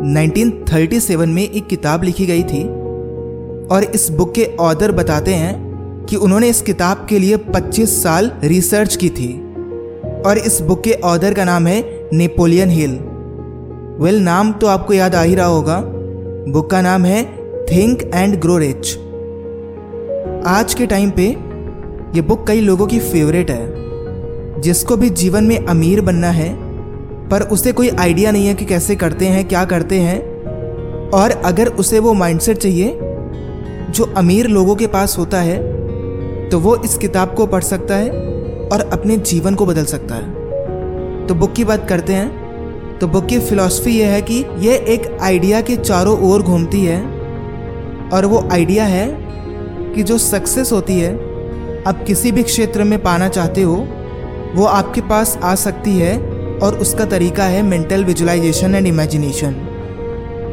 1937 में एक किताब लिखी गई थी और इस बुक के ऑदर बताते हैं कि उन्होंने इस किताब के लिए 25 साल रिसर्च की थी और इस बुक के ऑदर का नाम है नेपोलियन हिल वेल नाम तो आपको याद आ ही रहा होगा। बुक का नाम है थिंक एंड ग्रो रिच आज के टाइम पे ये बुक कई लोगों की फेवरेट है, जिसको भी जीवन में अमीर बनना है पर उसे कोई आइडिया नहीं है कि कैसे करते हैं, क्या करते हैं। और अगर उसे वो माइंडसेट चाहिए, जो अमीर लोगों के पास होता है तो वो इस किताब को पढ़ सकता है और अपने जीवन को बदल सकता है। तो बुक की बात करते हैं। तो बुक की फिलॉसफी ये है कि ये एक आइडिया के चारों ओर घूमती है और वो आइडिया है कि जो सक्सेस होती है, आप किसी भी क्षेत्र में पाना चाहते हो, वो आपके पास आ सकती है और उसका तरीका है मेंटल विजुलाइजेशन एंड इमेजिनेशन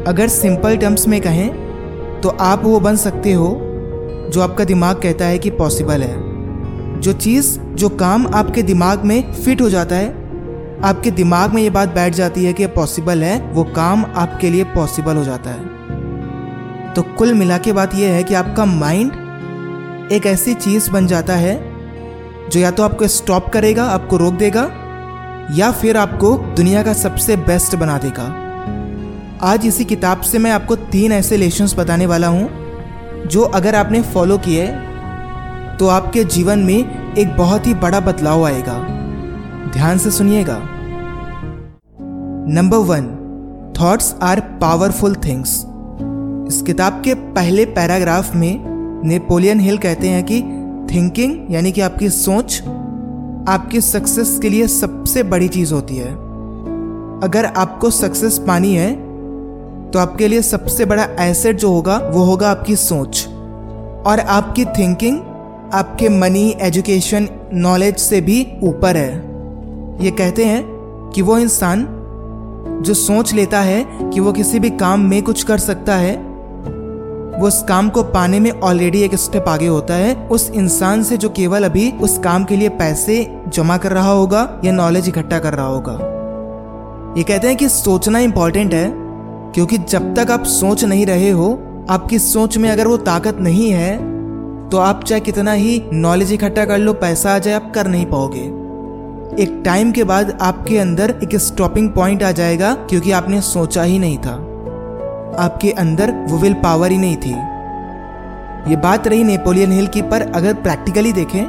अगर सिंपल टर्म्स में कहें तो आप वो बन सकते हो जो आपका दिमाग कहता है कि पॉसिबल है। जो चीज़, जो काम आपके दिमाग में फिट हो जाता है, आपके दिमाग में ये बात बैठ जाती है कि पॉसिबल है, वो काम आपके लिए पॉसिबल हो जाता है। तो कुल मिला के बात यह है कि आपका माइंड एक ऐसी चीज़ बन जाता है जो या तो आपको स्टॉप करेगा, आपको रोक देगा या फिर आपको दुनिया का सबसे बेस्ट बना देगा। आज इसी किताब से मैं आपको तीन ऐसे लेशंस बताने वाला हूँ, जो अगर आपने फॉलो किए तो आपके जीवन में एक बहुत ही बड़ा बदलाव आएगा। ध्यान से सुनिएगा। Number one thoughts are powerful things इस किताब के पहले पैराग्राफ में नेपोलियन हिल कहते हैं कि थिंकिंग यानी कि आपकी सोच आपकी सक्सेस के लिए सबसे बड़ी चीज़ होती है। अगर आपको सक्सेस पानी है तो आपके लिए सबसे बड़ा एसेट जो होगा, वो होगा आपकी सोच। और आपकी थिंकिंग आपके मनी एजुकेशन नॉलेज से भी ऊपर है। ये कहते हैं कि वो इंसान जो सोच लेता है कि वो किसी भी काम में कुछ कर सकता है वो उस काम को पाने में ऑलरेडी एक स्टेप आगे होता है। उस इंसान से जो केवल अभी उस काम के लिए पैसे जमा कर रहा होगा या नॉलेज इकट्ठा कर रहा होगा। ये कहते हैं कि सोचना इंपॉर्टेंट है, क्योंकि जब तक आप सोच नहीं रहे हो, आपकी सोच में अगर वो ताकत नहीं है तो आप चाहे कितना ही नॉलेज इकट्ठा कर लो, पैसा आ जाए, आप कर नहीं पाओगे। एक टाइम के बाद आपके अंदर एक स्टॉपिंग पॉइंट आ जाएगा, क्योंकि आपने सोचा ही नहीं था। आपके अंदर वो विल पावर ही नहीं थी। ये बात रही नेपोलियन हिल की, पर अगर प्रैक्टिकली देखें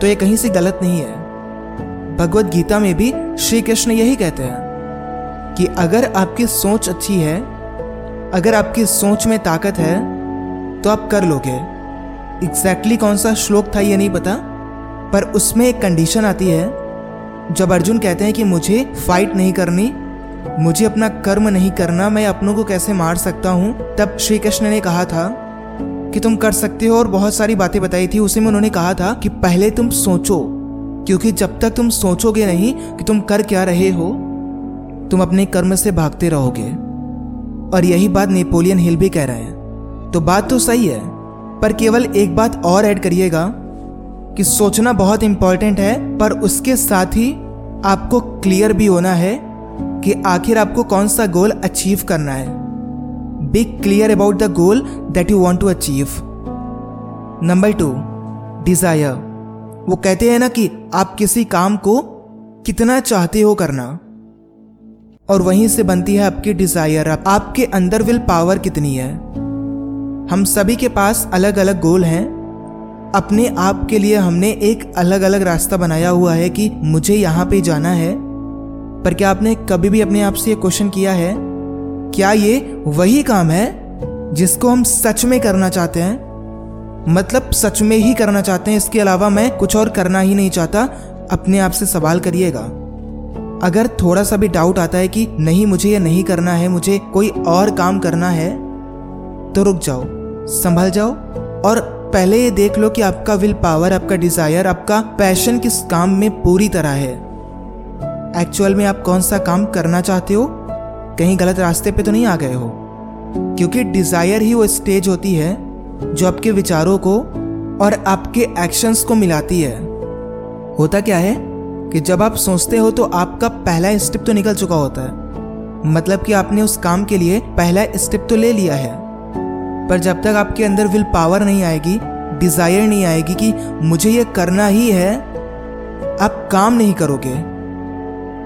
तो ये कहीं से गलत नहीं है। भगवत गीता में भी श्री कृष्ण यही कहते हैं कि अगर आपकी सोच अच्छी है, अगर आपकी सोच में ताकत है तो आप कर लोगे। एग्जैक्टली exactly कौन सा श्लोक था ये नहीं पता, पर उसमें एक कंडीशन आती है, जब अर्जुन कहते हैं कि मुझे फाइट नहीं करनी मुझे अपना कर्म नहीं करना, मैं अपनों को कैसे मार सकता हूँ? तब श्री कृष्ण ने कहा था कि तुम कर सकते हो, और बहुत सारी बातें बताई थी। उसी में उन्होंने कहा था कि पहले तुम सोचो, क्योंकि जब तक तुम सोचोगे नहीं कि तुम कर क्या रहे हो, तुम अपने कर्म से भागते रहोगे। और यही बात नेपोलियन हिल भी कह रहे हैं। तो बात तो सही है, पर केवल एक बात और ऐड करिएगा कि सोचना बहुत इंपॉर्टेंट है, पर उसके साथ ही आपको क्लियर भी होना है कि आखिर आपको कौन सा गोल अचीव करना है? Be clear about the goal that you want to achieve number two desire वो कहते हैं ना कि आप किसी काम को कितना चाहते हो करना। और वहीं से बनती है आपकी डिज़ायर आप, आपके अंदर विल पावर कितनी है? हम सभी के पास अलग अलग गोल हैं। अपने आप के लिए हमने एक अलग अलग रास्ता बनाया हुआ है कि मुझे यहाँ पे जाना है पर क्या आपने कभी भी अपने आप से ये क्वेश्चन किया है? क्या ये वही काम है जिसको हम सच में करना चाहते हैं? मतलब सच में ही करना चाहते हैं, इसके अलावा मैं कुछ और करना ही नहीं चाहता। अपने आप से सवाल करिएगा। अगर थोड़ा सा भी डाउट आता है कि नहीं, मुझे ये नहीं करना है, मुझे कोई और काम करना है तो रुक जाओ, संभल जाओ और पहले ये देख लो कि आपका विल पावर आपका डिज़ायर आपका पैशन किस काम में पूरी तरह है। एक्चुअल में आप कौन सा काम करना चाहते हो? कहीं गलत रास्ते पे तो नहीं आ गए हो? क्योंकि डिज़ायर ही वो स्टेज होती है जो आपके विचारों को और आपके एक्शंस को मिलाती है। होता क्या है कि जब आप सोचते हो तो आपका पहला स्टेप तो निकल चुका होता है। मतलब कि आपने उस काम के लिए पहला स्टेप तो ले लिया है। पर जब तक आपके अंदर विल पावर नहीं आएगी डिज़ायर नहीं आएगी कि मुझे ये करना ही है, आप काम नहीं करोगे।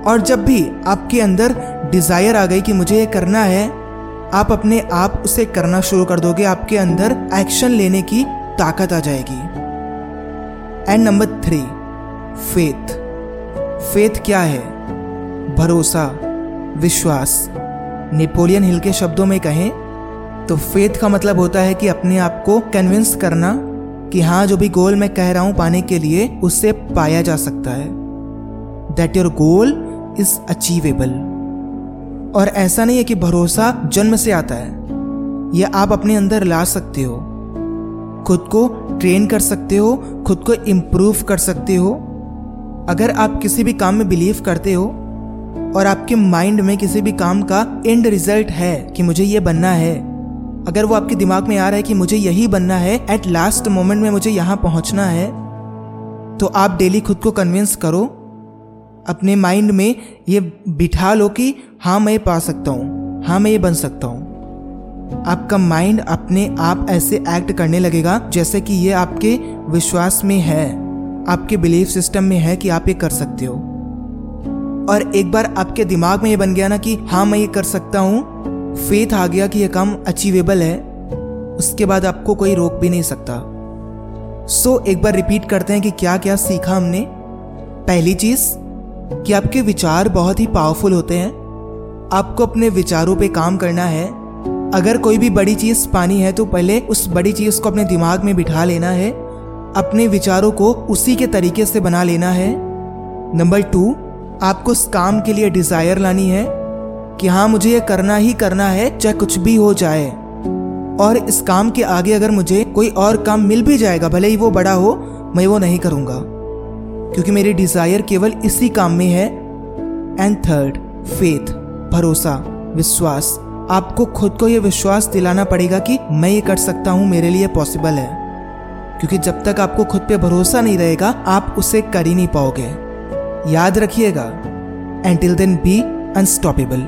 और जब भी आपके अंदर डिज़ायर आ गई कि मुझे ये करना है, आप अपने आप उसे करना शुरू कर दोगे, आपके अंदर एक्शन लेने की ताकत आ जाएगी। And number three faith faith क्या है? भरोसा, विश्वास। नेपोलियन हिल के शब्दों में कहें तो फेथ का मतलब होता है कि अपने आप को कन्विंस करना कि हाँ जो भी गोल मैं कह रहा हूँ पाने के लिए, उससे पाया जा सकता है। That your goal is achievable और ऐसा नहीं है कि भरोसा जन्म से आता है। यह आप अपने अंदर ला सकते हो। खुद को ट्रेन कर सकते हो, खुद को इम्प्रूव कर सकते हो। अगर आप किसी भी काम में बिलीव करते हो, और आपके माइंड में किसी भी काम का एंड रिज़ल्ट है कि मुझे ये बनना है। अगर वो आपके दिमाग में आ रहा है कि मुझे यही बनना है एट लास्ट मोमेंट में मुझे यहाँ पहुँचना है तो आप डेली खुद को कन्विंस करो अपने माइंड में ये बिठा लो कि हाँ मैं पा सकता हूँ हाँ मैं ये बन सकता हूँ। आपका माइंड अपने आप ऐसे एक्ट करने लगेगा जैसे कि ये आपके विश्वास में है आपके बिलीफ सिस्टम में है कि आप ये कर सकते हो। और एक बार आपके दिमाग में ये बन गया ना कि हाँ मैं ये कर सकता हूँ फेथ आ गया कि यह काम अचीवेबल है उसके बाद आपको कोई रोक भी नहीं सकता। सो so, एक बार रिपीट करते हैं कि क्या क्या सीखा हमने। पहली चीज़ कि आपके विचार बहुत ही पावरफुल होते हैं। आपको अपने विचारों पे काम करना है। अगर कोई भी बड़ी चीज़ पानी है तो पहले उस बड़ी चीज़ को अपने दिमाग में बिठा लेना है। अपने विचारों को उसी के तरीके से बना लेना है। नंबर टू, आपको उस काम के लिए डिज़ायर लानी है कि हाँ मुझे ये करना ही करना है, चाहे कुछ भी हो जाए। और इस काम के आगे अगर मुझे कोई और काम मिल भी जाएगा, भले ही वो बड़ा हो, मैं वो नहीं करूँगा। क्योंकि मेरी डिज़ायर केवल इसी काम में है। एंड थर्ड फेथ भरोसा, विश्वास। आपको खुद को यह विश्वास दिलाना पड़ेगा कि मैं ये कर सकता हूँ, मेरे लिए पॉसिबल है। क्योंकि जब तक आपको खुद पे भरोसा नहीं रहेगा, आप उसे कर ही नहीं पाओगे। याद रखिएगा एंटिल देन बी अनस्टॉपेबल